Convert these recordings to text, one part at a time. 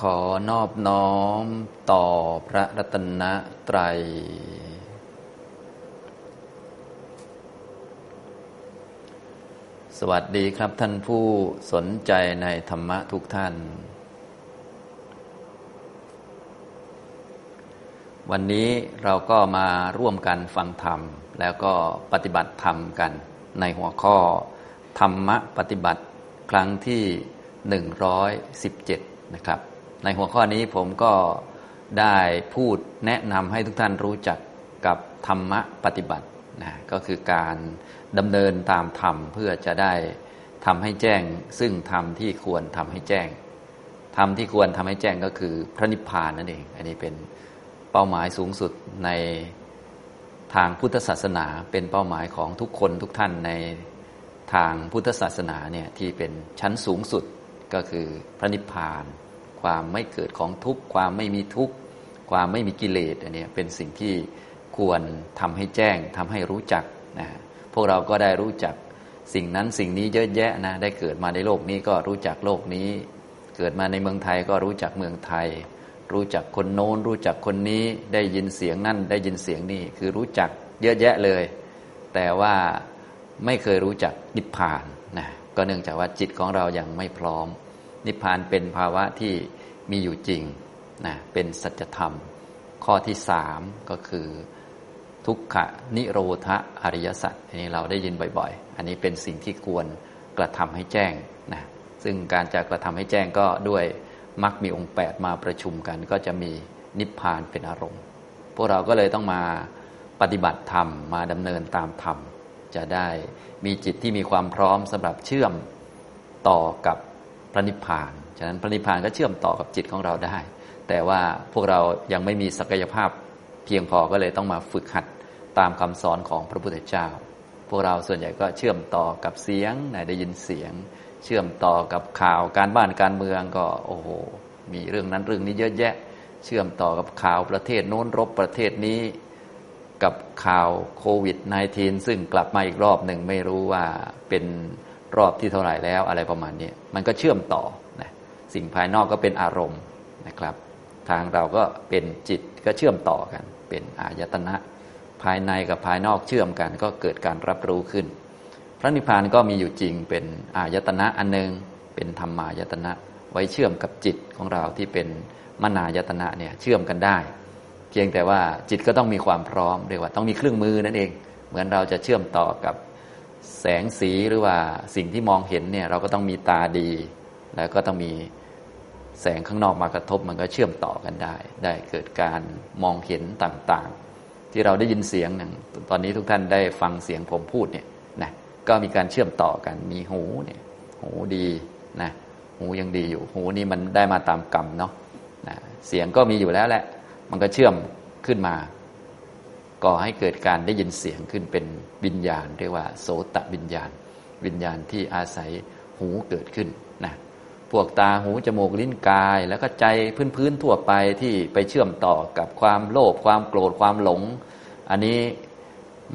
ขอนอบน้อมต่อพระรัตนตรัย สวัสดีครับท่านผู้สนใจในธรรมะทุกท่าน วันนี้เราก็มาร่วมกันฟังธรรม แล้วก็ปฏิบัติธรรมกันในหัวข้อ ธรรมะปฏิบัติครั้งที่ 117 นะครับ ในหัวข้อนี้ผมก็ได้พูดแนะนำให้ทุกท่านรู้จักกับธรรมะปฏิบัตินะก็คือการดำเนินตามธรรมเพื่อจะได้ทำให้แจ้ง ซึ่งธรรมที่ควรทำให้แจ้งธรรมที่ควรทำให้แจ้งก็คือพระนิพพานนั่นเอง อันนี้เป็นเป้าหมายสูงสุดในทางพุทธศาสนาเป็นเป้าหมายของทุกคนทุกท่านในทางพุทธศาสนาเนี่ยที่เป็นชั้นสูงสุดก็คือพระนิพพาน ความไม่เกิดของทุกข์ความไม่มีทุกข์ความไม่มีกิเลสอันนี้เป็นสิ่งที่ควรทำให้แจ้งทำให้รู้จักนะพวกเราก็ได้รู้จักสิ่งนั้นสิ่งนี้เยอะแยะนะได้เกิดมาในโลกนี้ก็รู้จักโลกนี้ เกิดมาในเมืองไทยก็รู้จักเมืองไทย รู้จักคนโน้น รู้จักคนนี้ได้ยินเสียงนั่นได้ยินเสียงนี่คือรู้จักเยอะแยะเลย แต่ว่าไม่เคยรู้จักนิพพานนะก็เนื่องจากว่าจิตของเรายัางไม่พร้อม นิพพานเป็นภาวะที่ มีอยู่จริงนะเป็นสัจธรรม ข้อที่สามก็คือ ทุกขะนิโรธอริยสัจอันนี้เราได้ยินบ่อย ๆ อันนี้เป็นสิ่งที่ควรกระทำให้แจ้งนะซึ่งการจะกระทำให้แจ้งก็ด้วยมักมีองค์ 8 มาประชุมกัน ก็จะมีนิพพานเป็นอารมณ์ พวกเราก็เลยต้องมาปฏิบัติธรรมมาดำเนินตามธรรม จะได้มีจิตที่มีความพร้อมสำหรับเชื่อมต่อกับพระนิพพาน ฉะนั้นพระนิพพานก็เชื่อมต่อกับจิตของเราได้ แต่ว่าพวกเรายังไม่มีศักยภาพเพียงพอก็เลยต้องมาฝึกหัดตามคำสอนของพระพุทธเจ้า พวกเราส่วนใหญ่ก็เชื่อมต่อกับเสียงไหนได้ยินเสียง เชื่อมต่อกับข่าวการบ้านการเมืองก็โอ้โหมีเรื่องนั้นเรื่องนี้เยอะแยะ เชื่อมต่อกับข่าวประเทศโน้นรบประเทศนี้กับข่าวโควิด -19 ซึ่งกลับมาอีกรอบหนึ่งไม่รู้ว่าเป็นรอบที่เท่าไหร่แล้วอะไรประมาณนี้มันก็เชื่อมต่อ สิ่งภายนอกก็เป็นอารมณ์นะครับ ทางเราก็เป็นจิตก็เชื่อมต่อกัน เป็นอายตนะ ภายในกับภายนอกเชื่อมกัน ก็เกิดการรับรู้ขึ้น พระนิพพานก็มีอยู่จริงเป็นอายตนะอันหนึงเป็นธรรมายตนะ ไว้เชื่อมกับจิตของเราที่เป็นมนายตนะเนี่ยเชื่อมกันได้ เพียงแต่ว่าจิตก็ต้องมีความพร้อมเรียกว่าต้องมีเครื่องมือนั่นเอง เหมือนเราจะเชื่อมต่อกับแสงสีหรือว่าสิ่งที่มองเห็นเนี่ยเราก็ต้องมีตาดี แล้วก็ต้องมี แสงข้างนอกมากระทบมันก็เชื่อมต่อกันได้ ได้เกิดการมองเห็นต่างๆ ที่เราได้ยินเสียงหนึ่งตอนนี้ทุกท่านได้ฟังเสียงผมพูดเนี่ยนะก็มีการเชื่อมต่อกันมีหูเนี่ยหูดีนะหูยังดีอยู่หูนี่มันได้มาตามกรรมเนาะนะเสียงก็มีอยู่แล้วแหละ มันก็เชื่อมขึ้นมาก่อให้เกิดการได้ยินเสียงขึ้นเป็นวิญญาณ เรียกว่า โสตวิญญาณ วิญญาณที่อาศัยหูเกิดขึ้น พวกตาหูจมูกลิ้นกาย แล้วก็ใจพื้นๆทั่วไปที่ไปเชื่อมต่อกับความโลภความโกรธความหลง อันนี้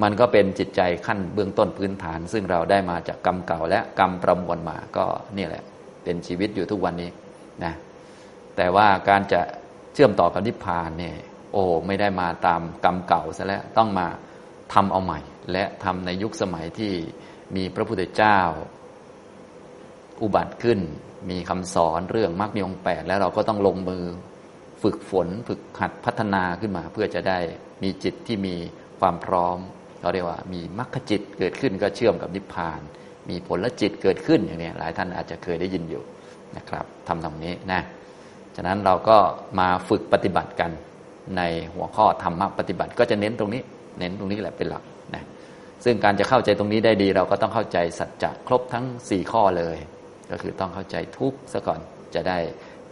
มันก็เป็นจิตใจขั้นเบื้องต้นพื้นฐาน ซึ่งเราได้มาจากกรรมเก่าและกรรมประมวลมาก็นี่แหละ เป็นชีวิตอยู่ทุกวันนี้นะแต่ว่าการจะเชื่อมต่อกับนิพพานเนี่ยโอ้ไม่ได้มาตามกรรมเก่าซะแล้วต้องมาทำเอาใหม่ และทำในยุคสมัยที่มีพระพุทธเจ้าอุบัติขึ้น มีคำสอนเรื่องมรรคมีองค์แปดแล้วเราก็ต้องลงมือฝึกฝนฝึกหัดพัฒนาขึ้นมาเพื่อจะได้มีจิตที่มีความพร้อมเราเรียกว่ามีมรรคจิตเกิดขึ้นก็เชื่อมกับนิพพาน มีผลจิตเกิดขึ้นอย่างนี้หลายท่านอาจจะเคยได้ยินอยู่นะครับทำตรงนี้นะฉะนั้นเราก็มาฝึกปฏิบัติกันในหัวข้อธรรมะปฏิบัติ ก็จะเน้นตรงนี้ เน้นตรงนี้แหละเป็นหลักนะซึ่งการจะเข้าใจตรงนี้ได้ดี เราก็ต้องเข้าใจสัจจะครบทั้ง 4 ข้อเลย ก็คือต้องเข้าใจทุกข์ซะก่อนจะได้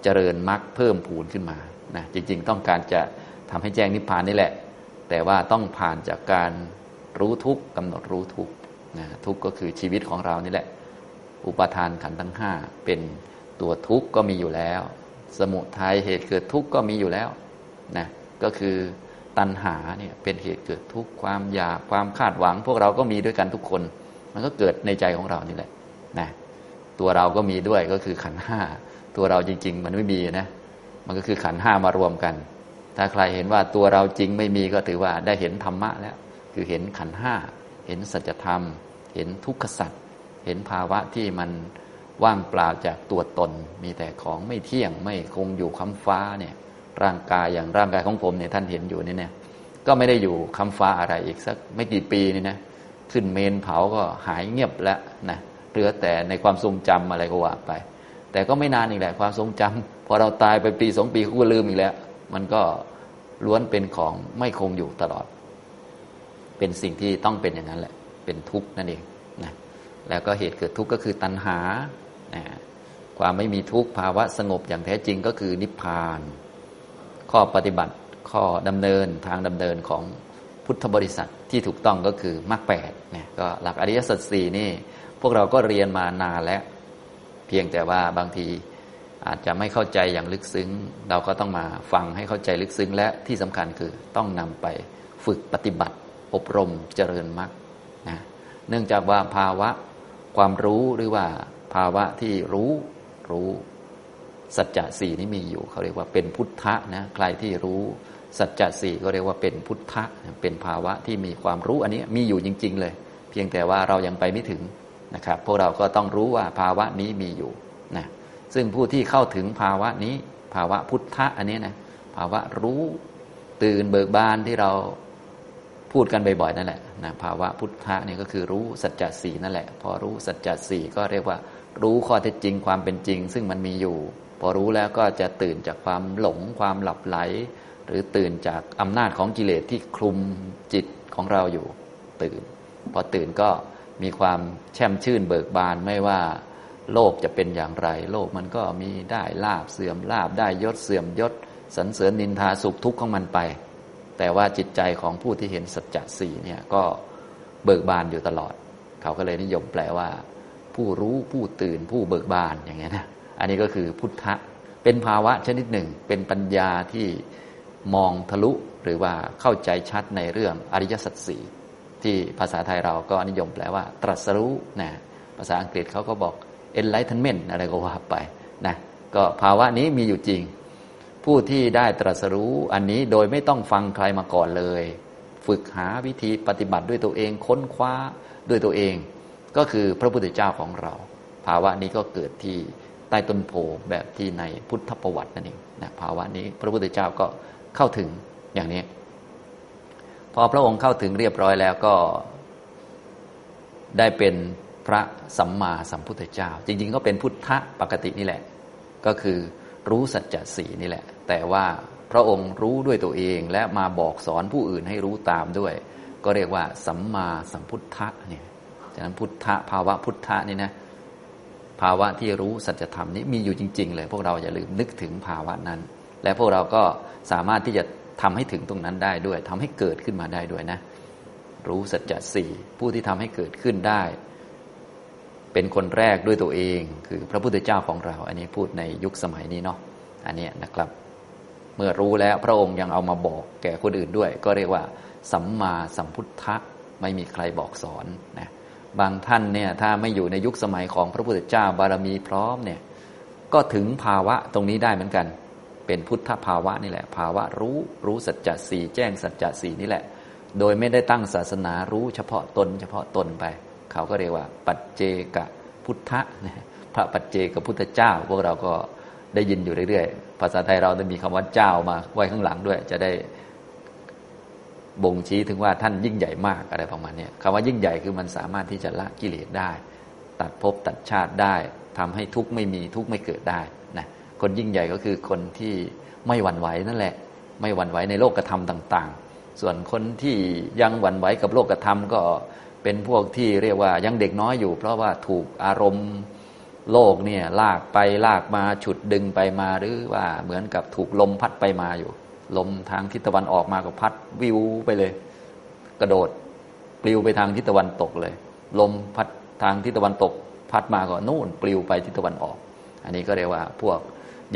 เจริญมรรคเพิ่มพูนขึ้นมานะจริง ๆ ต้องการจะทำให้แจ้งนิพพานนี่แหละ แต่ว่าต้องผ่านจากการรู้ทุกข์กำหนดรู้ทุกข์นะทุกข์ก็คือชีวิตของเรานี่แหละ อุปทานขันธ์ทั้งห้าเป็นตัวทุกข์ก็มีอยู่แล้ว สมุทัยเหตุเกิดทุกข์ก็มีอยู่แล้วนะก็คือตัณหาเนี่ยเป็นเหตุเกิดทุกข์ความอยากความคาดหวัง พวกเราก็มีด้วยกันทุกคน มันก็เกิดในใจของเรานี่แหละนะ ตัวเราก็มีด้วยก็คือขันห้าตัวเราจริง ๆ มันไม่มีนะ มันก็คือขันห้ามารวมกัน ถ้าใครเห็นว่าตัวเราจริงไม่มีก็ถือว่าได้เห็นธรรมะแล้ว คือเห็นขันห้าเห็นสัจธรรม เห็นทุกขสัจเห็นภาวะที่มันว่างเปล่าจากตัวตน มีแต่ของไม่เที่ยงไม่คงอยู่คำฟ้าเนี่ยร่างกายอย่างร่างกายของผมเนี่ยท่านเห็นอยู่นี่เนี่ยก็ไม่ได้อยู่คำฟ้าอะไรอีกสักไม่กี่ปีนี่นะขึ้นเมนเผาก็หายเงียบแล้วนะ เหลือแต่ในความทรงจำอะไรก็ว่าไป แต่ก็ไม่นานอีกแหละความทรงจำพอเราตายไปปีสองปีก็ลืมอีกแล้ว มันก็ล้วนเป็นของไม่คงอยู่ตลอด เป็นสิ่งที่ต้องเป็นอย่างนั้นแหละ เป็นทุกข์นั่นเองนะแล้วก็เหตุเกิดทุกข์ก็คือตัณหานะความไม่มีทุกข์ภาวะสงบอย่างแท้จริงก็คือนิพพาน ข้อปฏิบัติข้อดำเนินทางดำเนินของพุทธบริษัทที่ถูกต้องก็คือมรรคแปดเนี่ยก็หลักอริยสัจสี่นี่ พวกเราก็เรียนมานานแล้ว เพียงแต่ว่าบางทีอาจจะไม่เข้าใจอย่างลึกซึ้ง เราก็ต้องมาฟังให้เข้าใจลึกซึ้ง และที่สำคัญคือต้องนำไปฝึกปฏิบัติ อบรมเจริญมรรคนะเนื่องจากว่าภาวะความรู้หรือว่าภาวะที่รู้รู้สัจจะสี่นี่มีอยู่เขาเรียกว่าเป็นพุทธะนะใครที่รู้สัจจะสี่ก็เรียกว่าเป็นพุทธะเป็นภาวะที่มีความรู้อันนี้มีอยู่จริง ๆ เลย เพียงแต่ว่าเรายังไปไม่ถึง นะครับ พวกเราก็ต้องรู้ว่าภาวะนี้มีอยู่นะซึ่งผู้ที่เข้าถึงภาวะนี้ ภาวะพุทธะอันนี้นะภาวะรู้ตื่นเบิกบานที่เราพูดกันบ่อยๆนั่นแหละนะภาวะพุทธะนี่ก็คือรู้สัจจะสี่นั่นแหละ พอรู้สัจจะสี่ก็เรียกว่า รู้ข้อเท็จจริงความเป็นจริง ซึ่งมันมีอยู่ พอรู้แล้วก็จะตื่นจากความหลงความหลับไหล หรือตื่นจากอำนาจของกิเลสที่คลุมจิตของเราอยู่ ตื่น พอตื่นก็ มีความแช่มชื่นเบิกบานไม่ว่าโลกจะเป็นอย่างไร โลกมันก็มีได้ลาบเสื่อมลาบได้ยศเสื่อมยศสันเสริญนินทาสุขทุกข์ของมันไป แต่ว่าจิตใจของผู้ที่เห็นสัจจะสี่เนี่ยก็เบิกบานอยู่ตลอด เขาก็เลยนิยมแปลว่า ผู้รู้ผู้ตื่นผู้เบิกบานอย่างเงี้ยนะอันนี้ก็คือพุทธะเป็นภาวะชนิดหนึ่ง เป็นปัญญาที่มองทะลุหรือว่าเข้าใจชัดในเรื่องอริยสัจสี่ ที่ภาษาไทยเราก็นิยมแปลว่า ตรัสรู้นะภาษาอังกฤษเขาก็บอก enlightenment อะไรก็ว่าไปนะก็ภาวะนี้มีอยู่จริง ผู้ที่ได้ตรัสรู้อันนี้โดยไม่ต้องฟังใครมาก่อนเลย ฝึกหาวิธีปฏิบัติด้วยตัวเองค้นคว้าด้วยตัวเอง ก็คือพระพุทธเจ้าของเรา ภาวะนี้ก็เกิดที่ใต้ต้นโพแบบที่ในพุทธประวัตินั่นเองนะภาวะนี้พระพุทธเจ้าก็เข้าถึงอย่างนี้ อพระองค์เข้าถึงเรียบร้อยแล้วก็ได้เป็นพระสัมมาสัมพุทธเจ้า จริงๆ ก็เป็นพุทธะปกตินี่แหละ ก็คือรู้สัจจะสีนี่แหละ แต่ว่าพระองค์รู้ด้วยตัวเองและมาบอกสอนผู้อื่นให้รู้ตามด้วย ก็เรียกว่า สัมมาสัมพุทธะเนี่ยฉะนั้นพุทธะภาวะพุทธะนี่นะภาวะที่รู้สัจธรรมนี้มีอยู่จริง ๆ เลย พวกเราอย่าลืมนึกถึงภาวะนั้น และพวกเราก็สามารถที่จะ ทำให้ถึงตรงนั้นได้ด้วยทำให้เกิดขึ้นมาได้ด้วยนะ รู้สัจจะสี่ผู้ที่ทำให้เกิดขึ้นได้ เป็นคนแรกด้วยตัวเอง คือพระพุทธเจ้าของเรา อันนี้พูดในยุคสมัยนี้เนาะอันนี้นะครับ เมื่อรู้แล้วพระองค์ยังเอามาบอกแก่คนอื่นด้วย ก็เรียกว่า สัมมาสัมพุทธะไม่มีใครบอกสอนนะบางท่านเนี่ยถ้าไม่อยู่ในยุคสมัยของพระพุทธเจ้าบารมีพร้อมเนี่ยก็ถึงภาวะตรงนี้ได้เหมือนกัน เป็นพุทธภาวะนี่แหละ ภาวะรู้รู้สัจจะสี่แจ้งสัจจะสี่นี่แหละ โดยไม่ได้ตั้งศาสนารู้เฉพาะตน เฉพาะตนไป เขาก็เรียกว่า ปัจเจกพุทธะพระปัจเจกพุทธเจ้า พวกเราก็ได้ยินอยู่เรื่อยๆ ภาษาไทยเราจะมีคำว่าเจ้ามาไว้ข้างหลังด้วย จะได้บ่งชี้ถึงว่าท่านยิ่งใหญ่มากอะไรประมาณนี้คำว่ายิ่งใหญ่คือมันสามารถที่จะละกิเลสได้ ตัดภพตัดชาติได้ทำให้ทุกข์ไม่มีทุกข์ไม่เกิดได้นะ คนยิ่งใหญ่ก็คือคนที่ไม่หวั่นไหวนั่นแหละ ไม่หวั่นไหวในโลกธรรมต่าง ๆ ส่วนคนที่ยังหวั่นไหวกับโลกธรรมก็เป็นพวกที่เรียกว่ายังเด็กน้อยอยู่ เพราะว่าถูกอารมณ์โลกเนี่ยลากไปลากมาฉุดดึงไปมาหรือว่าเหมือนกับถูกลมพัดไปมาอยู่ ลมทางทิศตะวันออกมาก็พัดวิวไปเลย กระโดดปลิวไปทางทิศตะวันตกเลย ลมพัดทางทิศตะวันตก พัดมาก็นู่นปลิวไปทิศตะวันออก อันนี้ก็เรียกว่าพวก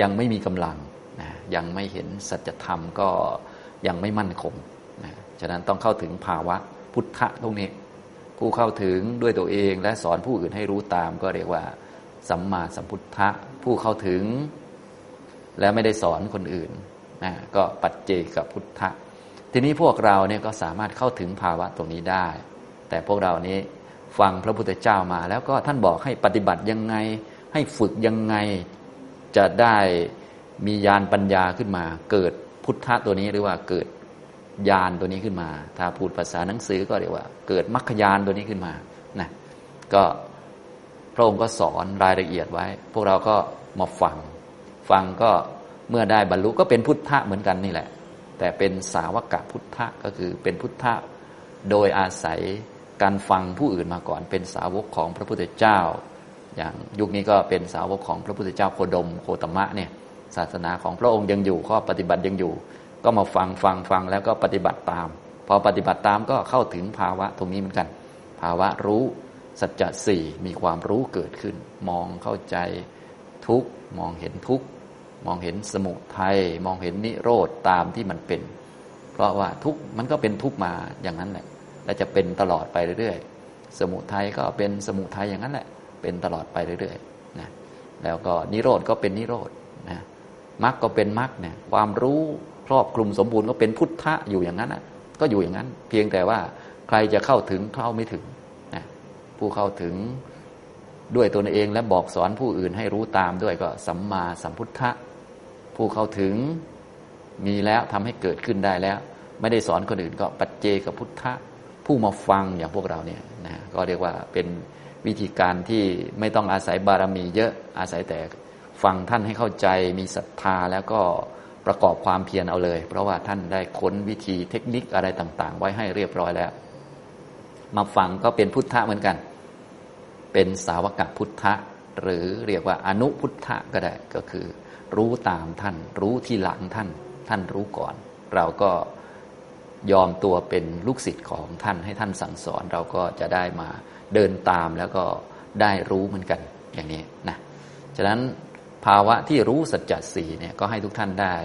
ยังไม่มีกำลังนะยังไม่เห็นสัจธรรมก็ยังไม่มั่นคงนะฉะนั้นต้องเข้าถึงภาวะพุทธะตรงนี้ผู้เข้าถึงด้วยตัวเองและสอนผู้อื่นให้รู้ตามก็เรียกว่า สัมมาสัมพุทธะผู้เข้าถึง และไม่ได้สอนคนอื่นนะก็ปัจเจกับพุทธะทีนี้พวกเราเนี่ยก็สามารถเข้าถึงภาวะตรงนี้ได้ แต่พวกเรานี้ฟังพระพุทธเจ้ามา แล้วก็ท่านบอกให้ปฏิบัติยังไง ให้ฝึกยังไง จะได้มีญาณปัญญาขึ้นมา เกิดพุทธะตัวนี้หรือว่าเกิดญาณตัวนี้ขึ้นมา ถ้าพูดภาษาหนังสือก็เรียกว่า เกิดมรรคญาณตัวนี้ขึ้นมานะก็พระองค์ก็สอนรายละเอียดไว้ พวกเราก็มาฟัง ฟังก็เมื่อได้บรรลุก็เป็นพุทธะเหมือนกันนี่แหละ แต่เป็นสาวกะพุทธะก็คือเป็นพุทธะโดยอาศัยการฟังผู้อื่นมาก่อนเป็นสาวกของพระพุทธเจ้า อย่างยุคนี้ก็เป็นสาวกของพระพุทธเจ้าโคดมโคตมะเนี่ยศาสนาของพระองค์ยังอยู่ข้อปฏิบัติยังอยู่ ก็มาฟังฟังฟังแล้วก็ปฏิบัติตาม พอปฏิบัติตามก็เข้าถึงภาวะตรงนี้เหมือนกัน ภาวะรู้สัจจะสี่มีความรู้เกิดขึ้น มองเข้าใจทุกมองเห็นทุกมองเห็นสมุทัยมองเห็นนิโรธตามที่มันเป็น เพราะว่าทุกมันก็เป็นทุกมาอย่างนั้นแหละและจะเป็นตลอดไปเรื่อยๆ สมุทัยก็เป็นสมุทัยอย่างนั้นแหละ เป็นตลอดไปเรื่อยๆนะแล้วก็นิโรธก็เป็นนิโรธนะมรรคก็เป็นมรรคเนี่ยความรู้ครอบคลุมสมบูรณ์ก็เป็นพุทธะอยู่อย่างนั้นนะก็อยู่อย่างนั้น เพียงแต่ว่าใครจะเข้าถึงเข้าไม่ถึงนะผู้เข้าถึงด้วยตนเองและบอกสอนผู้อื่นให้รู้ตามด้วยก็สัมมาสัมพุทธะผู้เข้าถึงมีแล้วทำให้เกิดขึ้นได้แล้ว ไม่ได้สอนคนอื่นก็ปัจเจกพุทธะผู้มาฟังอย่างพวกเราเนี่ยนะก็เรียกว่าเป็น วิธีการที่ไม่ต้องอาศัยบารมีเยอะอาศัยแต่ฟังท่านให้เข้าใจมีศรัทธาแล้วก็ประกอบความเพียรเอาเลย เพราะว่าท่านได้ค้นวิธีเทคนิคอะไรต่าง ๆ ไว้ให้เรียบร้อยแล้ว มาฟังก็เป็นพุทธะเหมือนกัน เป็นสาวกพุทธะ หรือเรียกว่าอนุพุทธะก็ได้ก็คือ รู้ตามท่าน รู้ที่หลังท่าน ท่านรู้ก่อน เราก็ ยอมตัวเป็นลูกศิษย์ของท่านให้ท่านสั่งสอนเราก็จะได้มาเดินตามแล้วก็ได้รู้เหมือนกันอย่างนี้นะฉะนั้นภาวะที่รู้สัจจะสีเนี่ยก็ให้ทุกท่านได้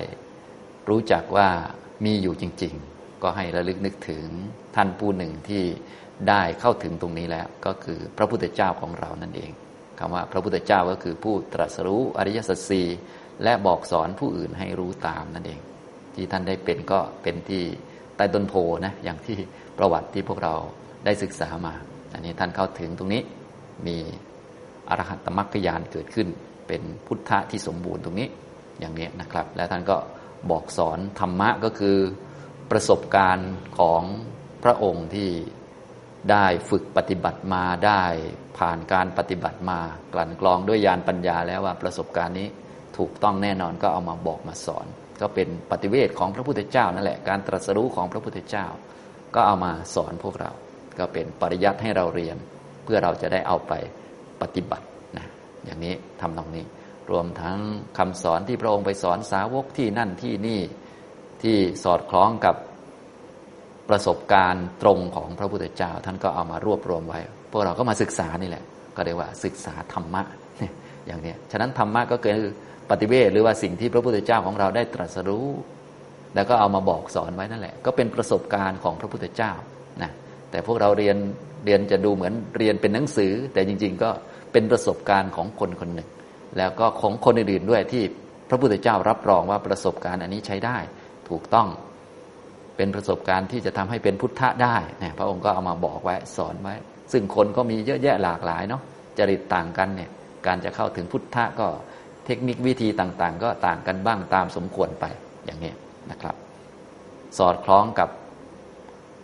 รู้จักว่ามีอยู่จริง ๆ ก็ให้ระลึกนึกถึงท่านผู้หนึ่งที่ได้เข้าถึงตรงนี้แล้วก็คือพระพุทธเจ้าของเรานั่นเองคำว่าพระพุทธเจ้าก็คือผู้ตรัสรู้อริยสัจสีและบอกสอนผู้อื่นให้รู้ตามนั่นเอง ที่ท่านได้เป็นก็เป็นที่ ใต้ต้นโพนะอย่างที่ประวัติที่พวกเราได้ศึกษามา อันนี้ท่านเข้าถึงตรงนี้มีอรหัตตมรรคยานเกิดขึ้น เป็นพุทธะที่สมบูรณ์ตรงนี้อย่างนี้นะครับ และท่านก็บอกสอนธรรมะก็คือประสบการณ์ของพระองค์ที่ได้ฝึกปฏิบัติมาได้ผ่านการปฏิบัติมากลั่นกรองด้วยญาณปัญญาแล้วว่าประสบการณ์นี้ถูกต้องแน่นอนก็เอามาบอกมาสอน ก็เป็นปฏิเวทของพระพุทธเจ้านั่นแหละการตรัสรู้ของพระพุทธเจ้า ก็เอามาสอนพวกเรา ก็เป็นปริยัติให้เราเรียน เพื่อเราจะได้เอาไปปฏิบัตินะอย่างนี้ทำตรงนี้ รวมทั้งคำสอนที่พระองค์ไปสอนสาวกที่นั่นที่นี่ที่สอดคล้องกับประสบการณ์ตรงของพระพุทธเจ้า ท่านก็เอามารวบรวมไว้ พวกเราก็มาศึกษานี่แหละ ก็เรียกว่าศึกษาธรรมะอย่างนี้ฉะนั้นธรรมะก็คือ ปฏิเวทหรือว่าสิ่งที่พระพุทธเจ้าของเราได้ตรัสรู้ แล้วก็เอามาบอกสอนไว้นั่นแหละ ก็เป็นประสบการณ์ของพระพุทธเจ้านะแต่พวกเราเรียนเรียนจะดูเหมือนเรียนเป็นหนังสือ แต่จริง ๆ ก็เป็นประสบการณ์ของคนคนหนึ่ง แล้วก็ของคนอื่นๆด้วยที่พระพุทธเจ้ารับรองว่าประสบการณ์อันนี้ใช้ได้ถูกต้องเป็นประสบการณ์ที่จะทำให้เป็นพุทธะได้นี่ยพระองค์ก็เอามาบอกไว้สอนไว้ ซึ่งคนก็มีเยอะแยะหลากหลายเนาะจริตต่างกันเนี่ยการจะเข้าถึงพุทธะก็ เทคนิควิธีต่างๆ ก็ต่างกันบ้างตามสมควรไปอย่างนี้นะครับ สอดคล้องกับ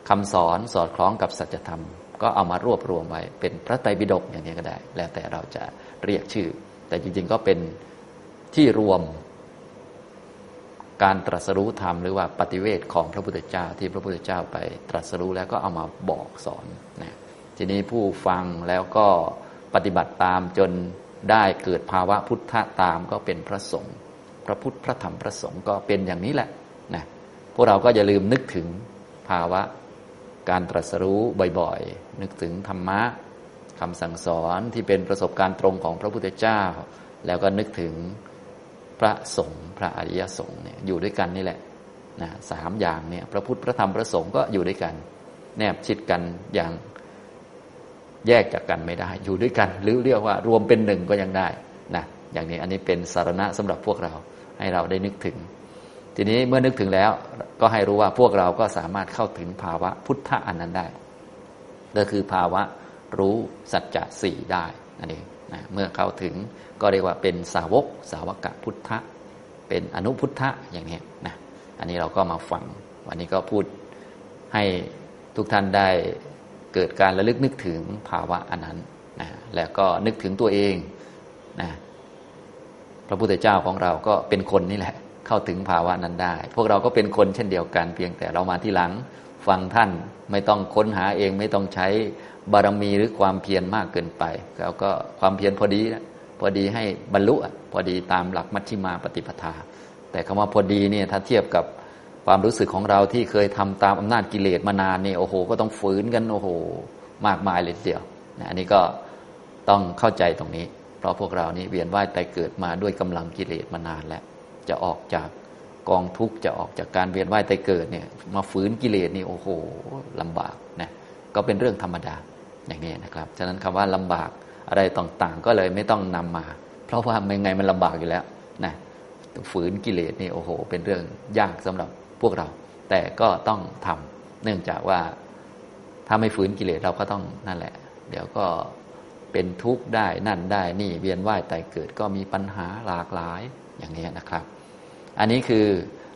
คำสอนสอดคล้องกับสัจธรรม ก็เอามารวบรวมไว้ เป็นพระไตรปิฎกอย่างนี้ก็ได้ แล้วแต่เราจะเรียกชื่อ แต่จริงๆก็เป็นที่รวมการตรัสรู้ธรรมหรือว่าปฏิเวทของพระพุทธเจ้าที่พระพุทธเจ้าไปตรัสรู้แล้วก็เอามาบอกสอนนะทีนี้ผู้ฟังแล้วก็ปฏิบัติตามจน ได้เกิดภาวะพุทธะตามก็เป็นพระสงฆ์พระพุทธพระธรรมพระสงฆ์ก็เป็นอย่างนี้แหละนะพวกเราก็อย่าลืมนึกถึงภาวะการตรัสรู้บ่อยๆ นึกถึงธรรมะคำสั่งสอนที่เป็นประสบการณ์ตรงของพระพุทธเจ้า แล้วก็นึกถึงพระสงฆ์พระอริยสงฆ์เนี่ยอยู่ด้วยกันนี่แหละนะสามอย่างเนี่ยพระพุทธพระธรรมพระสงฆ์ก็อยู่ด้วยกัน แนบชิดกันอย่าง แยกจากกันไม่ได้ อยู่ด้วยกัน หรือเรียกว่ารวมเป็นหนึ่งก็ยังได้นะอย่างนี้อันนี้เป็นสารณะสำหรับพวกเราให้เราได้นึกถึง ทีนี้เมื่อนึกถึงแล้ว ก็ให้รู้ว่าพวกเราก็สามารถเข้าถึงภาวะพุทธะอันนั้นได้ ก็คือภาวะรู้สัจจะสี่ได้นั่นเองนะเมื่อเข้าถึงก็เรียกว่าเป็นสาวก สาวกะพุทธะ เป็นอนุพุทธะอย่างนี้นะอันนี้เราก็มาฟัง วันนี้ก็พูดให้ทุกท่านได้ เกิดการระลึกนึกถึงภาวะอันนั้นนะแล้วก็นึกถึงตัวเองนะพระพุทธเจ้าของเราก็เป็นคนนี่แหละ เข้าถึงภาวะนั้นได้ พวกเราก็เป็นคนเช่นเดียวกัน เพียงแต่เรามาที่หลังฟังท่านไม่ต้องค้นหาเองไม่ต้องใช้บารมีหรือความเพียรมากเกินไปแล้วก็ความเพียรพอดีนะพอดีให้บรรลุพอดีตามหลักมัชฌิมาปฏิปทา แต่คำว่าพอดีเนี่ยถ้าเทียบกับ ความรู้สึกของเราที่เคยทำตามอำนาจกิเลสมานานนี่โอ้โห ก็ต้องฝืนกันโอ้โห มากมายเลยเดียวนะอันนี้ก็ต้องเข้าใจตรงนี้ เพราะพวกเรานี่เวียนว่ายตายเกิดมาด้วยกำลังกิเลสมานานแล้ว จะออกจากกองทุกข์จะออกจากการเวียนว่ายตายเกิดเนี่ย มาฝืนกิเลสนี่โอ้โหลำบากนะก็เป็นเรื่องธรรมดาอย่างนี้นะครับ ฉะนั้นคำว่าลำบากอะไรต่างๆ ก็เลยไม่ต้องนำมา เพราะว่าไม่ไงมันลำบากอยู่แล้วนะฝืนกิเลสนี่โอ้โห เป็นเรื่องยากสำหรับ วกเรา แต่ก็ต้องทำเนื่องจากว่าถ้าไม่ฝืนกิเลสเราก็ต้องนั่นแหละ เดี๋ยวก็เป็นทุกข์ได้นั่นได้นี่เวียนว่ายตายเกิดก็มีปัญหาหลากหลายอย่างนี้นะครับ อันนี้คือ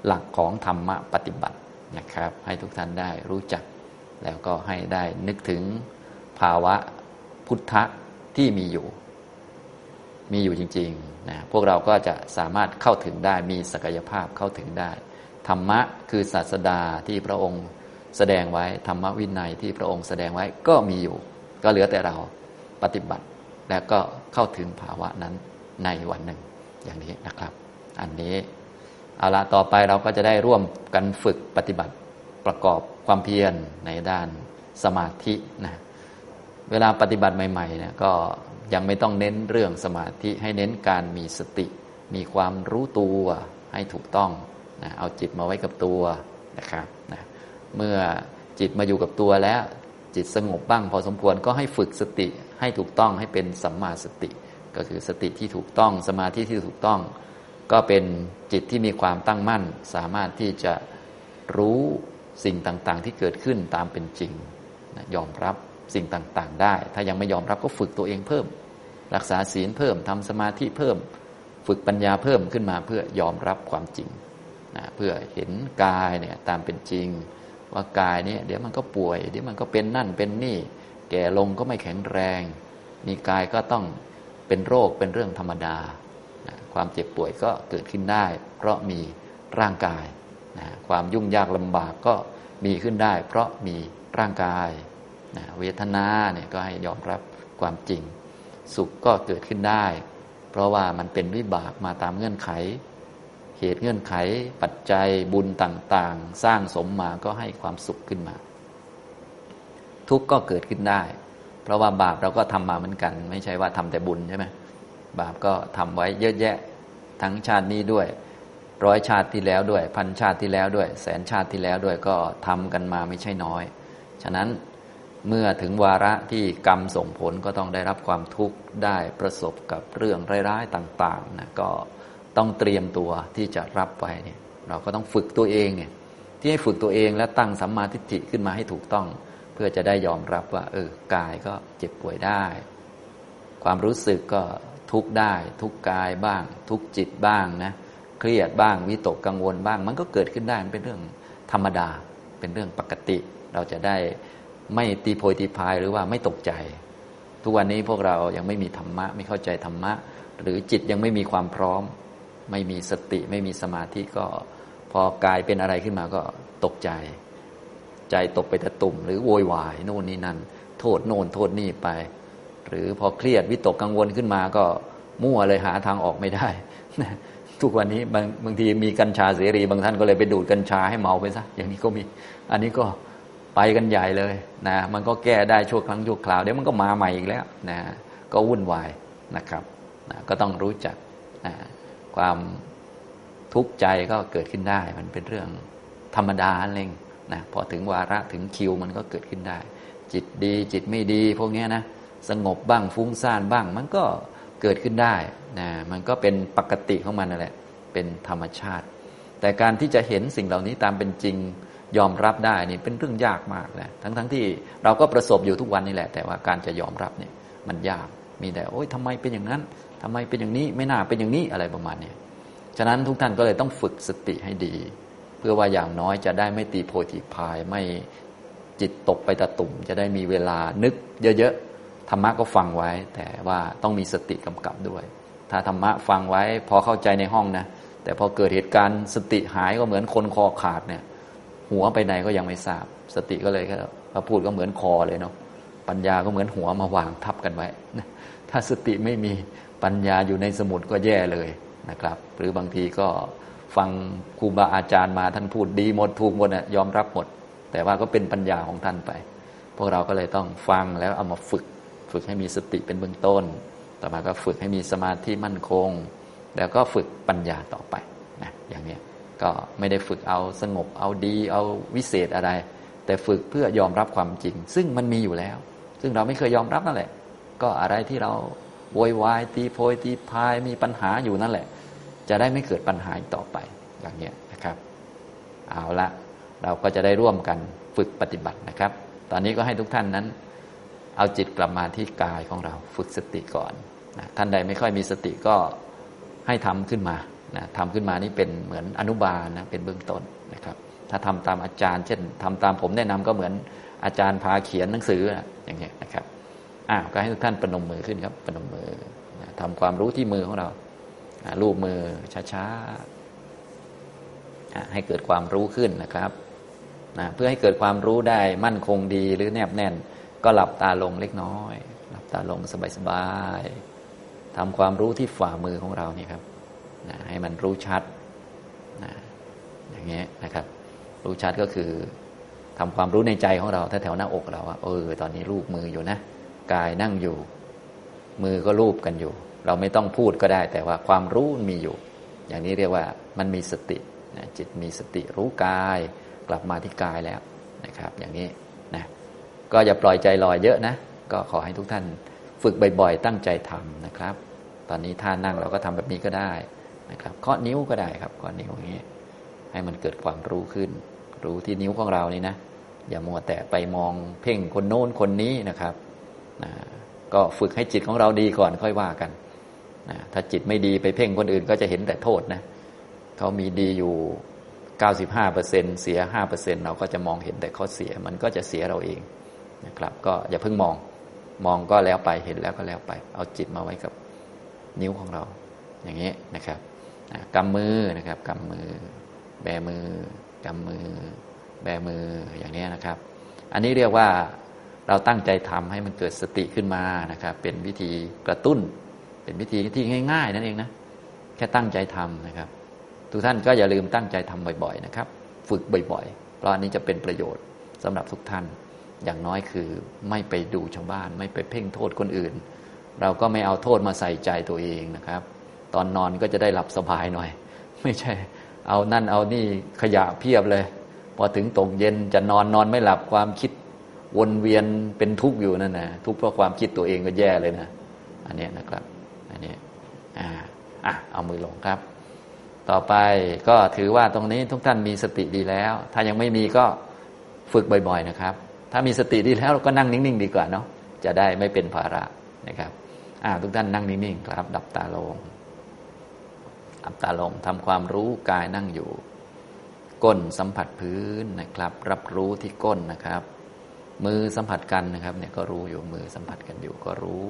หลักของธรรมะปฏิบัตินะครับ ให้ทุกท่านได้รู้จัก แล้วก็ให้ได้นึกถึงภาวะพุทธะที่มีอยู่ มีอยู่จริงๆนะพวกเราก็จะสามารถเข้าถึงได้มีศักยภาพเข้าถึงได้ ธรรมะคือศาสดาที่พระองค์แสดงไว้ธรรมวินัยที่พระองค์แสดงไว้ก็มีอยู่ ก็เหลือแต่เราปฏิบัติ แล้วก็เข้าถึงภาวะนั้นในวันหนึ่งอย่างนี้นะครับ อันนี้เอาละต่อไปเราก็จะได้ร่วมกันฝึกปฏิบัติประกอบความเพียรในด้านสมาธินะเวลาปฏิบัติใหม่ๆเนี่ยก็ยังไม่ต้องเน้นเรื่องสมาธิให้เน้นการมีสติ มีความรู้ตัวให้ถูกต้อง นะเอาจิตมาไว้กับตัวนะครับนะเมื่อจิตมาอยู่กับตัวแล้ว จิตสงบบ้าง พอสมควรก็ให้ฝึกสติให้ถูกต้องให้เป็นสัมมาสติ ก็คือสติที่ถูกต้องสมาธิที่ถูกต้อง ก็เป็นจิตที่มีความตั้งมั่น สามารถที่จะรู้สิ่งต่างๆ ที่เกิดขึ้นตามเป็นจริงนะยอมรับสิ่งต่างๆ ได้ ถ้ายังไม่ยอมรับก็ฝึกตัวเองเพิ่ม รักษาศีลเพิ่มทำสมาธิเพิ่ม ฝึกปัญญาเพิ่มขึ้นมาเพื่อยอมรับความจริง นะเพื่อเห็นกายเนี่ยตามเป็นจริง ว่ากายเนี่ยเดี๋ยวมันก็ป่วย เดี๋ยวมันก็เป็นนั่นเป็นนี่ แก่ลงก็ไม่แข็งแรงมีกายก็ต้องเป็นโรคเป็นเรื่องธรรมดานะความเจ็บป่วยก็เกิดขึ้นได้ เพราะมีร่างกายนะความยุ่งยากลำบากก็มีขึ้นได้ เพราะมีร่างกายนะเวทนาเนี่ยก็ให้ยอมรับความจริง สุขก็เกิดขึ้นได้ เพราะว่ามันเป็นวิบากมาตามเงื่อนไข เหตุเงื่อนไข ปัจจัยบุญต่าง ๆ สร้างสมมาก็ให้ความสุขขึ้นมา ทุกข์ก็เกิดขึ้นได้ เพราะว่าบาปเราก็ทำมาเหมือนกัน ไม่ใช่ว่าทำแต่บุญใช่ไหมบาปก็ทำไว้เยอะแยะ ทั้งชาตินี้ด้วย ร้อยชาติที่แล้วด้วย พันชาติที่แล้วด้วย แสนชาติที่แล้วด้วยก็ทำกันมาไม่ใช่น้อย ฉะนั้นเมื่อถึงวาระที่กรรมส่งผลก็ต้องได้รับความทุกข์ได้ประสบกับเรื่องร้ายๆต่าง ๆ นะก็ ต้องเตรียมตัวที่จะรับไว้เนี่ยเราก็ต้องฝึกตัวเองเนี่ยที่ให้ฝึกตัวเองและตั้งสัมมาทิฏฐิขึ้นมาให้ถูกต้อง เพื่อจะได้ยอมรับว่า เออกายก็เจ็บป่วยได้ ความรู้สึกก็ทุกข์ได้ ทุกกายบ้าง ทุกจิตบ้างนะเครียดบ้างวิตกกังวลบ้าง มันก็เกิดขึ้นได้มันเป็นเรื่องธรรมดา เป็นเรื่องปกติ เราจะได้ไม่ตีโพยตีพายหรือว่าไม่ตกใจ ทุกวันนี้พวกเรายังไม่มีธรรมะ ไม่เข้าใจธรรมะ หรือจิตยังไม่มีความพร้อม ไม่มีสติ ไม่มีสมาธิก็พอกายเป็นอะไรขึ้นมาก็ตกใจ ใจตกไปตะตุ่ม หรือโวยวายโน่นนี่นั่น โทษโน่นโทษนี่ไป หรือพอเครียดวิตกกังวลขึ้นมาก็มั่วเลยหาทางออกไม่ได้ทุกวันนี้บางบางทีมีกัญชาเสรี บางท่านก็เลยไปดูดกัญชาให้เมาไปซะอย่างนี้ก็มี อันนี้ก็ไปกันใหญ่เลยนะมันก็แก้ได้ชั่วครั้งชั่วคราวเดี๋ยวมันก็มาใหม่อีกแล้วนะก็วุ่นวายนะครับนะก็ต้องรู้จักนะ ความทุกข์ใจก็เกิดขึ้นได้ มันเป็นเรื่องธรรมดาเองนะพอถึงวาระถึงคิวมันก็เกิดขึ้นได้ จิตดีจิตไม่ดี พวกนี้นะสงบบ้างฟุ้งซ่านบ้าง มันก็เกิดขึ้นได้นะมันก็เป็นปกติของมันนั่นแหละ เป็นธรรมชาติ แต่การที่จะเห็นสิ่งเหล่านี้ตามเป็นจริงยอมรับได้นี่เป็นเรื่องยากมากนะทั้งๆทที่เราก็ประสบอยู่ทุกวันนี่แหละ แต่ว่าการจะยอมรับเนี่ยมันยากมีแต่โอ๊ยทำไมเป็นอย่างนั้น ทำไมเป็นอย่างนี้ไม่น่าเป็นอย่างนี้อะไรประมาณนี้ฉะนั้นทุกท่านก็เลยต้องฝึกสติให้ดี เพื่อว่าอย่างน้อยจะได้ไม่ตีโพธิพายไม่จิตตกไปตะตุ่ม จะได้มีเวลานึกเยอะๆธรรมะก็ฟังไว้ แต่ว่าต้องมีสติกำกับด้วย ถ้าธรรมะฟังไว้พอเข้าใจในห้องนะแต่พอเกิดเหตุการณ์สติหายก็เหมือนคนคอขาดเนี่ย หัวไปไหนก็ยังไม่ทราบ สติก็เลยพอพูดก็เหมือนคอเลยเนาะปัญญาก็เหมือนหัวมาวางทับกันไว้ถ้าสติไม่มี ปัญญาอยู่ในสมุดก็แย่เลยนะครับ หรือบางทีก็ฟังครูบาอาจารย์มาท่านพูดดีหมดถูกหมดนะยอมรับหมด แต่ว่าก็เป็นปัญญาของท่านไป พวกเราก็เลยต้องฟังแล้วเอามาฝึก ฝึกให้มีสติเป็นเบื้องต้น ต่อมาก็ฝึกให้มีสมาธิมั่นคง แล้วก็ฝึกปัญญาต่อไปนะอย่างนี้ก็ไม่ได้ฝึกเอาสงบเอาดี เอาวิเศษอะไร แต่ฝึกเพื่อยอมรับความจริง ซึ่งมันมีอยู่แล้ว ซึ่งเราไม่เคยยอมรับนั่นแหละ ก็อะไรที่เรา โวยวายตีโพยตีพายมีปัญหาอยู่นั่นแหละ จะได้ไม่เกิดปัญหาอีกต่อไปอย่างนี้ยนะครับ เอาละเราก็จะได้ร่วมกันฝึกปฏิบัตินะครับ ตอนนี้ก็ให้ทุกท่านนั้น เอาจิตกลับมาที่กายของเราฝึกสติก่อนนะท่านใดไม่ค่อยมีสติก็ให้ทำขึ้นมานะทำขึ้นมานี่เป็นเหมือนอนุบาลนะเป็นเบื้องต้นนะครับ ถ้าทำตามอาจารย์ เช่นทำตามผมแนะนำก็เหมือนอาจารย์พาเขียนหนังสืออย่างเงี้ยนะครับ อ้าวก็ให้ทุกท่านประนมมือขึ้นครับประนมมือนะทำความรู้ที่มือของเราลูบมือช้าๆให้เกิดความรู้ขึ้นนะครับเพื่อให้เกิดความรู้ได้มั่นคงดีหรือแนบแน่น ก็หลับตาลงเล็กน้อย หลับตาลงสบายๆทำความรู้ที่ฝ่ามือของเรานี่ครับให้มันรู้ชัดอย่างเงี้ยนะครับ รู้ชัดก็คือทำความรู้ในใจของเราถ้าแถวหน้าอกเราว่าเออตอนนี้รูปมืออยู่นะ กายนั่งอยู่ มือก็รูปกันอยู่ เราไม่ต้องพูดก็ได้ แต่ว่าความรู้มีอยู่ อย่างนี้เรียกว่ามันมีสตินะจิตมีสติรู้กาย กลับมาที่กายแล้วนะครับ อย่างนี้นะก็อย่าปล่อยใจลอยเยอะนะ ก็ขอให้ทุกท่านฝึกบ่อยๆ ตั้งใจทำนะครับ ตอนนี้ท่านั่งเราก็ทำแบบนี้ก็ได้นะครับเคาะนิ้วก็ได้ครับเคาะนิ้วอย่างนี้ ให้มันเกิดความรู้ขึ้น รู้ที่นิ้วของเรานี่นะอย่ามัวแต่ไปมองเพ่งคนโน้นคนนี้นะครับ นะก็ฝึกให้จิตของเราดีก่อนค่อยว่ากันนะถ้าจิตไม่ดีไปเพ่งคนอื่นก็จะเห็นแต่โทษนะเขามีดีอยู่ 95%เสีย 5%เราก็จะมองเห็นแต่เขาเสีย มันก็จะเสียเราเองนะครับ ก็อย่าเพิ่งมองมองก็แล้วไปเห็นแล้วก็แล้วไป เอาจิตมาไว้กับนิ้วของเรา อย่างนี้นะครับกำมือนะครับกำมือ แบมือกำมือ แบมืออย่างนี้นะครับ อันนี้เรียกว่า เราตั้งใจทำให้มันเกิดสติขึ้นมานะครับ เป็นวิธีกระตุ้น เป็นวิธีที่ง่าย ๆ นั่นเองนะแค่ตั้งใจทำนะครับ ทุกท่านก็อย่าลืมตั้งใจทำบ่อยๆนะครับ ฝึกบ่อยๆ เพราะอันนี้จะเป็นประโยชน์สำหรับทุกท่านอย่างน้อยคือไม่ไปดูชาวบ้าน ไม่ไปเพ่งโทษคนอื่น เราก็ไม่เอาโทษมาใส่ใจตัวเองนะครับ ตอนนอนก็จะได้หลับสบายหน่อย ไม่ใช่ เอานั่นเอานี่ขยะเพียบเลย พอถึงตกเย็นจะนอนนอนไม่หลับความคิด วนเวียนเป็นทุกข์อยู่นั่นนะทุกข์เพราะความคิดตัวเองก็แย่เลยนะ อันนี้นะครับ อันนี้อ่าอะเอามือลงครับ ต่อไปก็ถือว่าตรงนี้ทุกท่านมีสติดีแล้ว ถ้ายังไม่มีก็ฝึกบ่อย ๆนะครับ ถ้ามีสติดีแล้วเราก็นั่งนิ่ง ๆ ดีกว่าเนาะจะได้ไม่เป็นภาระนะครับอ่าทุกท่านนั่งนิ่งๆครับ ดับตาลงดับตาลงทำความรู้กายนั่งอยู่ ก้นสัมผัสพื้นนะครับ รับรู้ที่ก้นนะครับ มือสัมผัสกันนะครับ เนี่ยก็รู้อยู่มือสัมผัสกันอยู่ก็รู้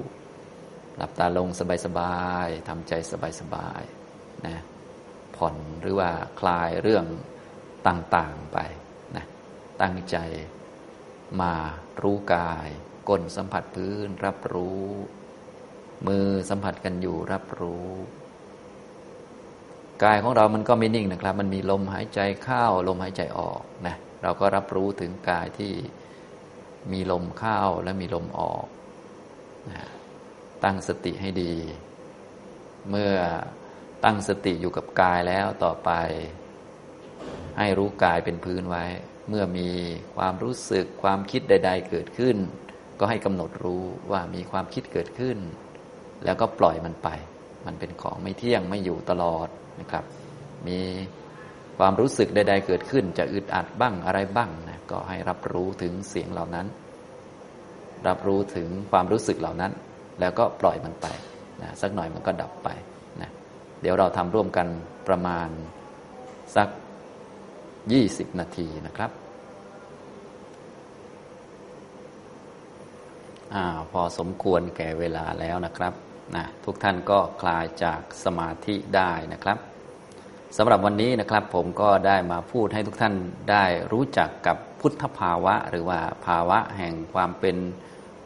หลับตาลงสบายๆทำใจสบายๆนะผ่อนหรือว่าคลายเรื่องต่างๆไปนะตั้งใจมารู้กายก้นสัมผัสพื้นรับรู้ มือสัมผัสกันอยู่รับรู้กายของเรามันก็ไม่นิ่งนะครับ มันมีลมหายใจเข้าลมหายใจออกนะ เราก็รับรู้ถึงกายที่ มีลมเข้าและมีลมออกนะตั้งสติให้ดี เมื่อตั้งสติอยู่กับกายแล้วต่อไป ให้รู้กายเป็นพื้นไว้ เมื่อมีความรู้สึกความคิดใด ๆ เกิดขึ้น ก็ให้กำหนดรู้ว่ามีความคิดเกิดขึ้น แล้วก็ปล่อยมันไป มันเป็นของไม่เที่ยงไม่อยู่ตลอดนะครับ มี ความรู้สึกใด ๆ เกิดขึ้น จะอึดอัดบ้างอะไรบ้างนะก็ให้รับรู้ถึงเสียงเหล่านั้น รับรู้ถึงความรู้สึกเหล่านั้น แล้วก็ปล่อยมันไปนะสักหน่อยมันก็ดับไปนะเดี๋ยวเราทำร่วมกันประมาณสัก 20 นาทีนะครับอาพอสมควรแก่เวลาแล้วนะครับนะทุกท่านก็คลายจากสมาธิได้นะครับ สำหรับวันนี้นะครับผมก็ได้มาพูดให้ทุกท่านได้รู้จักกับพุทธภาวะ หรือว่าภาวะแห่งความเป็น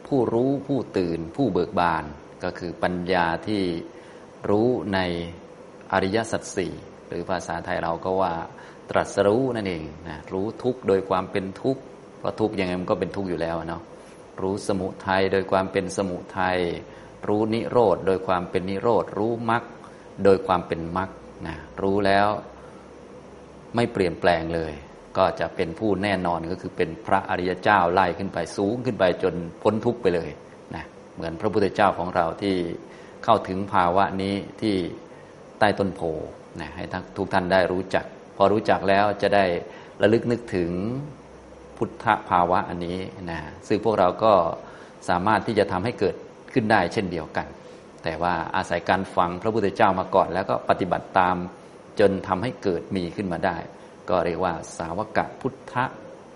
ผู้รู้ผู้ตื่น ผู้เบิกบาน ก็คือปัญญาที่รู้ในอริยสัจสี่หรือภาษาไทยเราก็ว่าตรัสรู้นั่นเองนะรู้ทุกโดยความเป็นทุกเพราะทุกยังไงมันก็เป็นทุกอยู่แล้วเนาะรู้สมุทัยโดยความเป็นสมุทัยรู้นิโรธโดยความเป็นนิโรธรู้มรรคโดยความเป็นมรรค นะรู้แล้วไม่เปลี่ยนแปลงเลย ก็จะเป็นผู้แน่นอนก็คือเป็นพระอริยเจ้าไล่ขึ้นไปสูงขึ้นไปจนพ้นทุกข์ไปเลยนะเหมือนพระพุทธเจ้าของเราที่เข้าถึงภาวะนี้ที่ใต้ต้นโพนะให้ทุกท่านได้รู้จัก พอรู้จักแล้วจะได้ระลึกนึกถึงพุทธภาวะอันนี้นะซึ่งพวกเราก็สามารถที่จะทำให้เกิดขึ้นได้เช่นเดียวกัน แต่ว่าอาศัยการฟังพระพุทธเจ้ามาก่อน แล้วก็ปฏิบัติตามจนทำให้เกิดมีขึ้นมาได้ ก็เรียกว่า สาวกะพุทธะ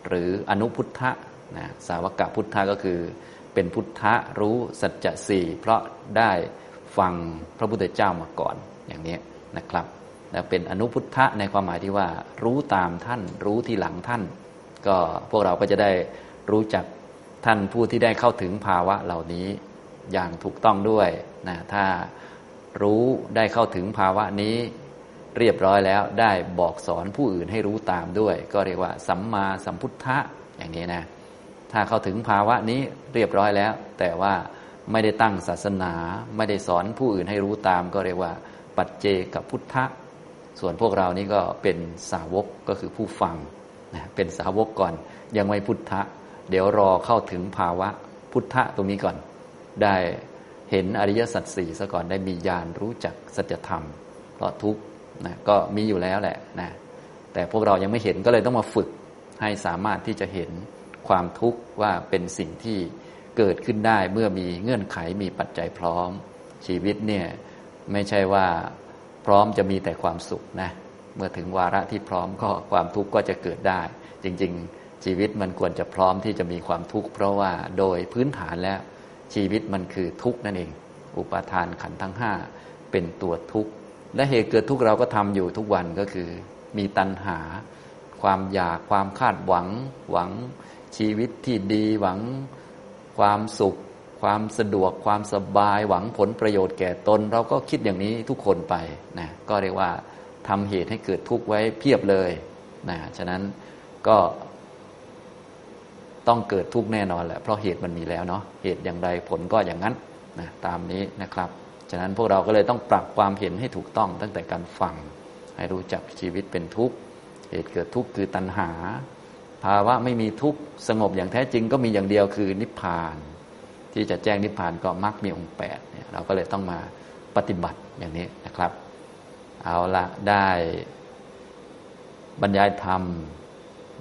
หรืออนุพุทธะนะสาวกะพุทธะก็คือเป็นพุทธะรู้สัจจะสี่เพราะได้ฟังพระพุทธเจ้ามาก่อนอย่างนี้นะครับแล้วเป็นอนุพุทธะในความหมายที่ว่ารู้ตามท่าน รู้ที่หลังท่าน ก็พวกเราก็จะได้รู้จักท่านผู้ที่ได้เข้าถึงภาวะเหล่านี้ อย่างถูกต้องด้วยนะถ้ารู้ได้เข้าถึงภาวะนี้เรียบร้อยแล้วได้บอกสอนผู้อื่นให้รู้ตามด้วย ก็เรียกว่า สัมมาสัมพุทธะอย่างนี้นะถ้าเข้าถึงภาวะนี้เรียบร้อยแล้ว แต่ว่าไม่ได้ตั้งศาสนา ไม่ได้สอนผู้อื่นให้รู้ตาม ก็เรียกว่า ปัจเจกับพุทธะส่วนพวกเรานี้ก็เป็นสาวกก็คือผู้ฟังนะเป็นสาวกก่อนยังไม่พุทธะ เดี๋ยวรอเข้าถึงภาวะพุทธะตรงนี้ก่อน ได้เห็นอริยสัจสี่ซะก่อนได้มีญาณรู้จักสัจธรรม เพราะทุกนะก็มีอยู่แล้วแหละนะแต่พวกเรายังไม่เห็นก็เลยต้องมาฝึกให้สามารถที่จะเห็นความทุกข์ว่าเป็นสิ่งที่เกิดขึ้นได้เมื่อมีเงื่อนไขมีปัจจัยพร้อม ชีวิตเนี่ยไม่ใช่ว่าพร้อมจะมีแต่ความสุขนะเมื่อถึงวาระที่พร้อมก็ความทุกข์ก็จะเกิดได้ จริง ๆ ชีวิตมันควรจะพร้อมที่จะมีความทุกข์เพราะว่าโดยพื้นฐานแล้ว ชีวิตมันคือทุกข์นั่นเอง อุปาทานขันทั้งห้าเป็นตัวทุกข์ และเหตุเกิดทุกข์เราก็ทำอยู่ทุกวันก็คือ มีตัณหา ความอยากความคาดหวัง หวังชีวิตที่ดีหวังความสุข ความสะดวกความสบาย หวังผลประโยชน์แก่ตน เราก็คิดอย่างนี้ทุกคนไปนะก็เรียกว่าทำเหตุให้เกิดทุกข์ไว้เพียบเลยนะฉะนั้นก็ ต้องเกิดทุกข์แน่นอนแหละเพราะเหตุมันมีแล้วเนาะเหตุอย่างใดผลก็อย่างนั้นนะตามนี้นะครับ ฉะนั้นพวกเราก็เลยต้องปรับความเห็นให้ถูกต้องตั้งแต่การฟัง ให้รู้จักชีวิตเป็นทุกข์เหตุเกิดทุกข์คือตัณหา ภาวะไม่มีทุกข์สงบอย่างแท้จริงก็มีอย่างเดียวคือนิพพาน ที่จะแจ้งนิพพานก็มรรคมีองค์แปดเนี่ยเราก็เลยต้องมาปฏิบัติอย่างนี้นะครับ เอาละได้บรรยายธรรม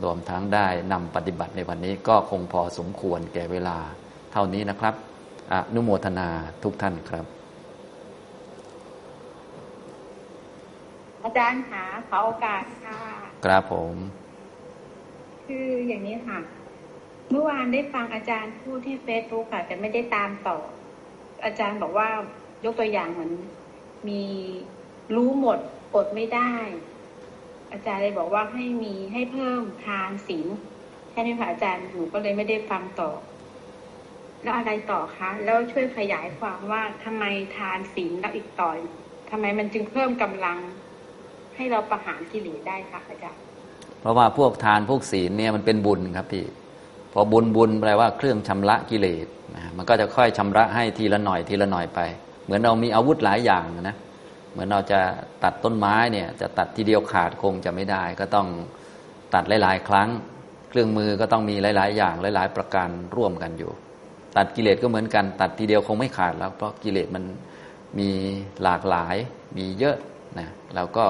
รวมทั้งได้นำปฏิบัติในวันนี้ก็คงพอสมควรแก่เวลา เท่านี้นะครับ อนุโมทนาทุกท่านครับ อาจารย์หาขอโอกาสค่ะครับผม คืออย่างนี้ค่ะ เมื่อวานได้ฟังอาจารย์พูดที่เฟซบุ๊กค่ะแต่ไม่ได้ตามต่อ อาจารย์บอกว่ายกตัวอย่างเหมือนมีรู้หมดอดไม่ได้ อาจารย์เลยบอกว่าให้มีให้เพิ่มทานศีลแค่นี้ค่ะอาจารย์หนูก็เลยไม่ได้ฟังต่อ แล้วอะไรต่อคะแล้วช่วยขยายความว่าทำไมทานศีลแล้วอีกต่อยทำไมมันจึงเพิ่มกำลัง ให้เราประหารกิเลสได้คะอาจารย์เพราะว่าพวกทานพวกศีลเนี่ยมันเป็นบุญครับพี่พอบุญบุญแปลว่าเครื่องชำระกิเลสนะมันก็จะค่อยชำระให้ทีละหน่อยทีละหน่อยไป เหมือนเรามีอาวุธหลายอย่างนะ เหมือนเราจะตัดต้นไม้เนี่ยจะตัดทีเดียวขาดคงจะไม่ได้ ก็ต้องตัดหลาย ๆ ครั้ง เครื่องมือก็ต้องมีหลาย ๆ อย่างหลาย ๆ ประการร่วมกันอยู่ ตัดกิเลสก็เหมือนกัน ตัดทีเดียวคงไม่ขาดแล้ว เพราะกิเลสมันมีหลากหลายมีเยอะนะเราก็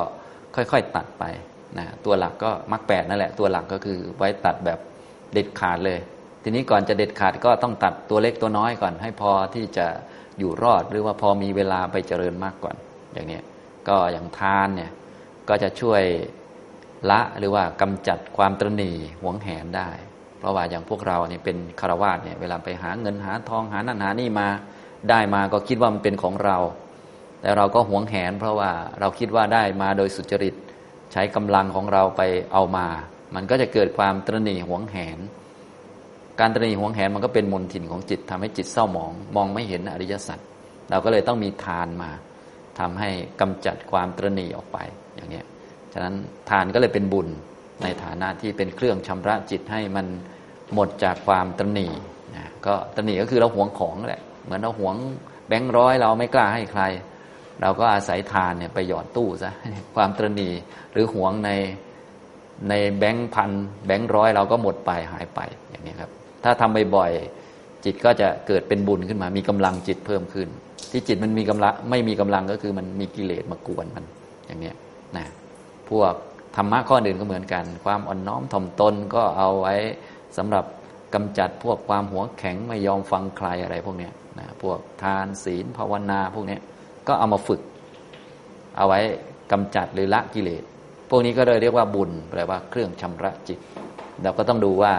ค่อย ๆ ตัดไปนะตัวหลักก็มรรคแปดนั่นแหละ ตัวหลักก็คือไว้ตัดแบบเด็ดขาดเลย ทีนี้ก่อนจะเด็ดขาดก็ต้องตัดตัวเล็กตัวน้อยก่อน ให้พอที่จะอยู่รอดหรือว่าพอมีเวลาไปเจริญมากก่อน อย่างนี้ก็อย่างทานเนี่ยก็จะช่วยละหรือว่ากำจัดความตรณีหวงแหนได้ เพราะว่าอย่างพวกเราเนี่ยเป็นคารวาสเนี่ยเวลาไปหาเงินหาทองหานั่นหานี่มาได้มาก็คิดว่ามันเป็นของเรา แต่เราก็หวงแหน เพราะว่าเราคิดว่าได้มาโดยสุจริตใช้กำลังของเราไปเอามา มันก็จะเกิดความตรณีหวงแหน การตรณีหวงแหนมันก็เป็นมนทินของจิตทำให้จิตเศร้าหมอง มองไม่เห็นอริยสัจเราก็เลยต้องมีทานมา ทำให้กำจัดความตรณีออกไปอย่างนี้ฉะนั้นทานก็เลยเป็นบุญในฐานะที่เป็นเครื่องชำระจิตให้มันหมดจากความตรณีนะก็ตรณีก็คือเราหวงของแหละเหมือนเราหวงแบงค์ร้อยเราไม่กล้าให้ใคร เราก็อาศัยทานเนี่ยไปหยอดตู้ซะความตรณีหรือหวงในในแบงค์พันแบงค์ร้อยเราก็หมดไปหายไปอย่างนี้ครับ ถ้าทำบ่อยๆ จิตก็จะเกิดเป็นบุญขึ้นมา มีกำลังจิตเพิ่มขึ้น ที่จิตมันมีกำลังไม่มีกำลังก็คือมันมีกิเลสมากวนมันอย่างนี้นะพวกธรรมะข้ออื่นก็เหมือนกัน ความอ่อนน้อมถ่อมตนก็เอาไว้สำหรับกำจัดพวกความหัวแข็งไม่ยอมฟังใครอะไรพวกนี้นะพวกทานศีลภาวนาพวกนี้ก็เอามาฝึก เอาไว้กำจัดหรือละกิเลสพวกนี้ก็เลยเรียกว่าบุญแปลว่าเครื่องชำระจิต เราก็ต้องดูว่า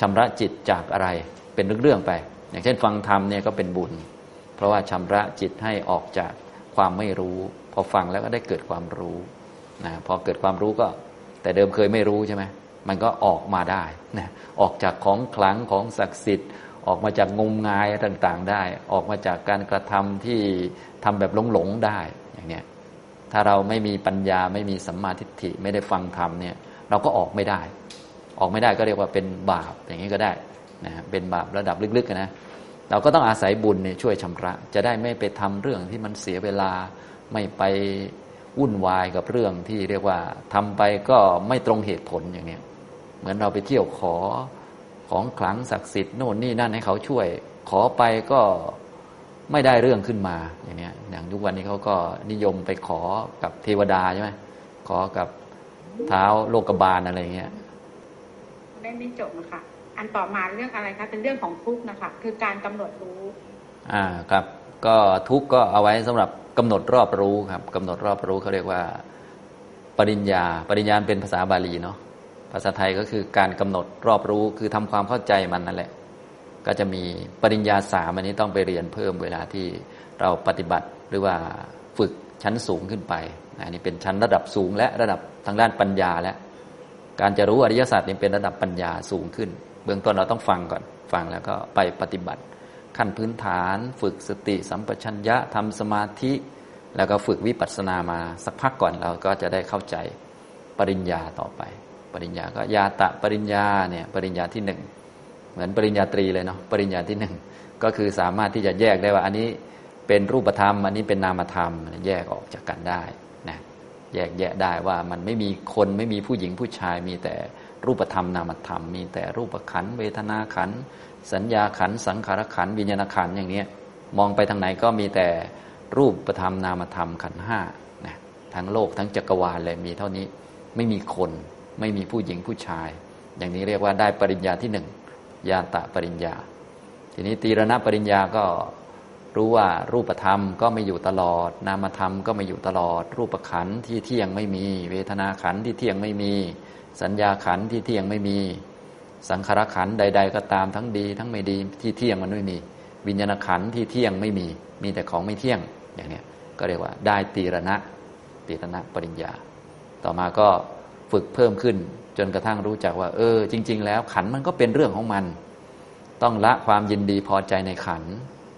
ชำระจิตจากอะไร เป็นเรื่องๆไป อย่างเช่นฟังธรรมเนี่ยก็เป็นบุญ เพราะว่าชำระจิตให้ออกจากความไม่รู้ พอฟังแล้วก็ได้เกิดความรู้นะพอเกิดความรู้ก็ แต่เดิมเคยไม่รู้ใช่ไหมมันก็ออกมาได้นะออกจากของขลังของศักดิ์สิทธิ์ ออกมาจากงมงายต่างๆ ได้ ออกมาจากการกระทำที่ทำแบบหลงๆได้อย่างเนี้ยถ้าเราไม่มีปัญญาไม่มีสัมมาทิฏฐิไม่ได้ฟังธรรมเนี่ย เราก็ออกไม่ได้ ออกไม่ได้ก็เรียกว่าเป็นบาปอย่างนี้ก็ได้ นะเป็นบาประดับลึกๆนะเราก็ต้องอาศัยบุญเนี่ยช่วยชำระ จะได้ไม่ไปทำเรื่องที่มันเสียเวลาไม่ไปวุ่นวายกับเรื่องที่เรียกว่าทำไปก็ไม่ตรงเหตุผลอย่างนี้เหมือนเราไปเที่ยวขอของขลังศักดิ์สิทธิ์โน่นนี่นั่นให้เขาช่วย ขอไปก็ไม่ได้เรื่องขึ้นมาอย่างนี้อย่างทุกวันนี้เขาก็นิยมไปขอกับเทวดาใช่ไหมขอกับเท้าโลกบาลอะไรเงี้ยได้ไม่จบนะคะ อันต่อมาเรื่องอะไรคะเป็นเรื่องของทุกข์นะคะคือการกำหนดรู้ อ่าครับ ก็ทุกข์ก็เอาไว้สำหรับกำหนดรอบรู้ครับกำหนดรอบรู้เขาเรียกว่า ปริญญา ปริญญาเป็นภาษาบาลีเนาะภาษาไทยก็คือการกำหนดรอบรู้ คือทำความเข้าใจมันนั่นแหละ ก็จะมีปริญญาสามอันนี้ต้องไปเรียนเพิ่มเวลาที่เราปฏิบัติหรือว่าฝึกชั้นสูงขึ้นไปอันนี้เป็นชั้นระดับสูงและระดับทางด้านปัญญาและ การจะรู้อริยสัจนี่เป็นระดับปัญญาสูงขึ้น เบื้องต้นเราต้องฟังก่อน ฟังแล้วก็ไปปฏิบัติ ขั้นพื้นฐานฝึกสติสัมปชัญญะทำสมาธิ แล้วก็ฝึกวิปัสสนามาสักพักก่อนเราก็จะได้เข้าใจปริญญาต่อไป ปริญญาก็ยาตะปริญญาเนี่ยปริญญาที่หนึ่งเหมือนปริญญาตรีเลยเนาะปริญญาที่หนึ่งก็คือสามารถที่จะแยกได้ว่า อันนี้เป็นรูปธรรม อันนี้เป็นนามธรรม แยกออกจากกันได้นะแยกแยะได้ว่ามันไม่มีคนไม่มีผู้หญิงผู้ชายมีแต่ รูปธรรมนามธรรม มีแต่รูปขันเวทนาขันสัญญาขันสังขารขันวิญญาณขันอย่างนี้มองไปทางไหนก็มีแต่รูปธรรมนามธรรมขันห้านะทั้งโลกทั้งจักรวาลเลยมีเท่านี้ไม่มีคน ไม่มีผู้หญิงผู้ชาย อย่างนี้เรียกว่าได้ปริญญาที่หนึ่งญาตะปริญญา ทีนี้ตีรณปริญญาก็รู้ว่ารูปธรรมก็ไม่อยู่ตลอด นามธรรมก็ไม่อยู่ตลอด รูปขันที่เที่ยงไม่มี เวทนาขันที่เที่ยงไม่มี สัญญาขันที่เที่ยงไม่มี สังขารขันใด ๆ ก็ตามทั้งดี ทั้งไม่ดีที่เที่ยงมันไม่มี วิญญาณขันที่เที่ยงไม่มี มีแต่ของไม่เที่ยงอย่างนี้ก็เรียกว่าได้ตีรณะตีรณะปริญญา ต่อมาก็ฝึกเพิ่มขึ้นจนกระทั่งรู้จักว่า เออ จริง ๆ แล้วขันมันก็เป็นเรื่องของมัน ต้องละความยินดีพอใจในขัน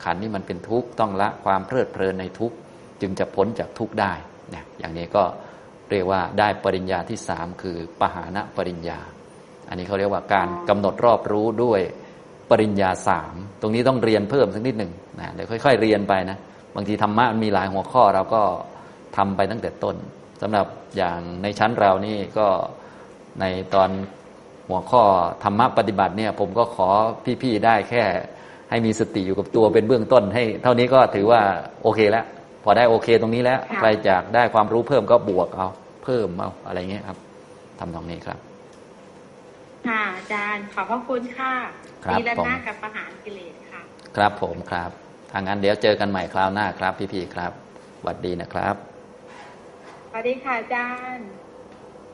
ขันนี่มันเป็นทุกข์ต้องละความเพลิดเพลินในทุกข์จึงจะพ้นจากทุกข์ได้เนี่ยอย่างนี้ก็ เรียกว่าได้ปริญญาที่สามคือปหานะปริญญา อันนี้เขาเรียกว่าการกำหนดรอบรู้ด้วยปริญญาสามตรงนี้ต้องเรียนเพิ่มสักนิดหนึ่งนะเดี๋ยวค่อย ๆ เรียนไปนะบางทีธรรมะมันมีหลายหัวข้อเราก็ทำไปตั้งแต่ต้นสำหรับอย่างในชั้นเรานี่ก็ในตอนหัวข้อธรรมะปฏิบัติเนี่ย ผมก็ขอพี่ๆได้แค่ให้มีสติอยู่กับตัวเป็นเบื้องต้น ให้ เท่านี้ก็ถือว่าโอเคแล้ว พอได้โอเคตรงนี้แล้วค่ะใครอยากได้ความรู้เพิ่มก็บวกเอา เพิ่มเอาอะไรเงี้ยครับทำตรงนี้ครับ ค่ะอาจารย์ขอบพระคุณค่ะครับดีและผมหน้ากับประหารกิเลสค่ะ ครับผมครับทางนั้นเดี๋ยวเจอกันใหม่คราวหน้าครับ พี่ๆครับสวัสดีนะครับสวัสดีค่ะอาจารย์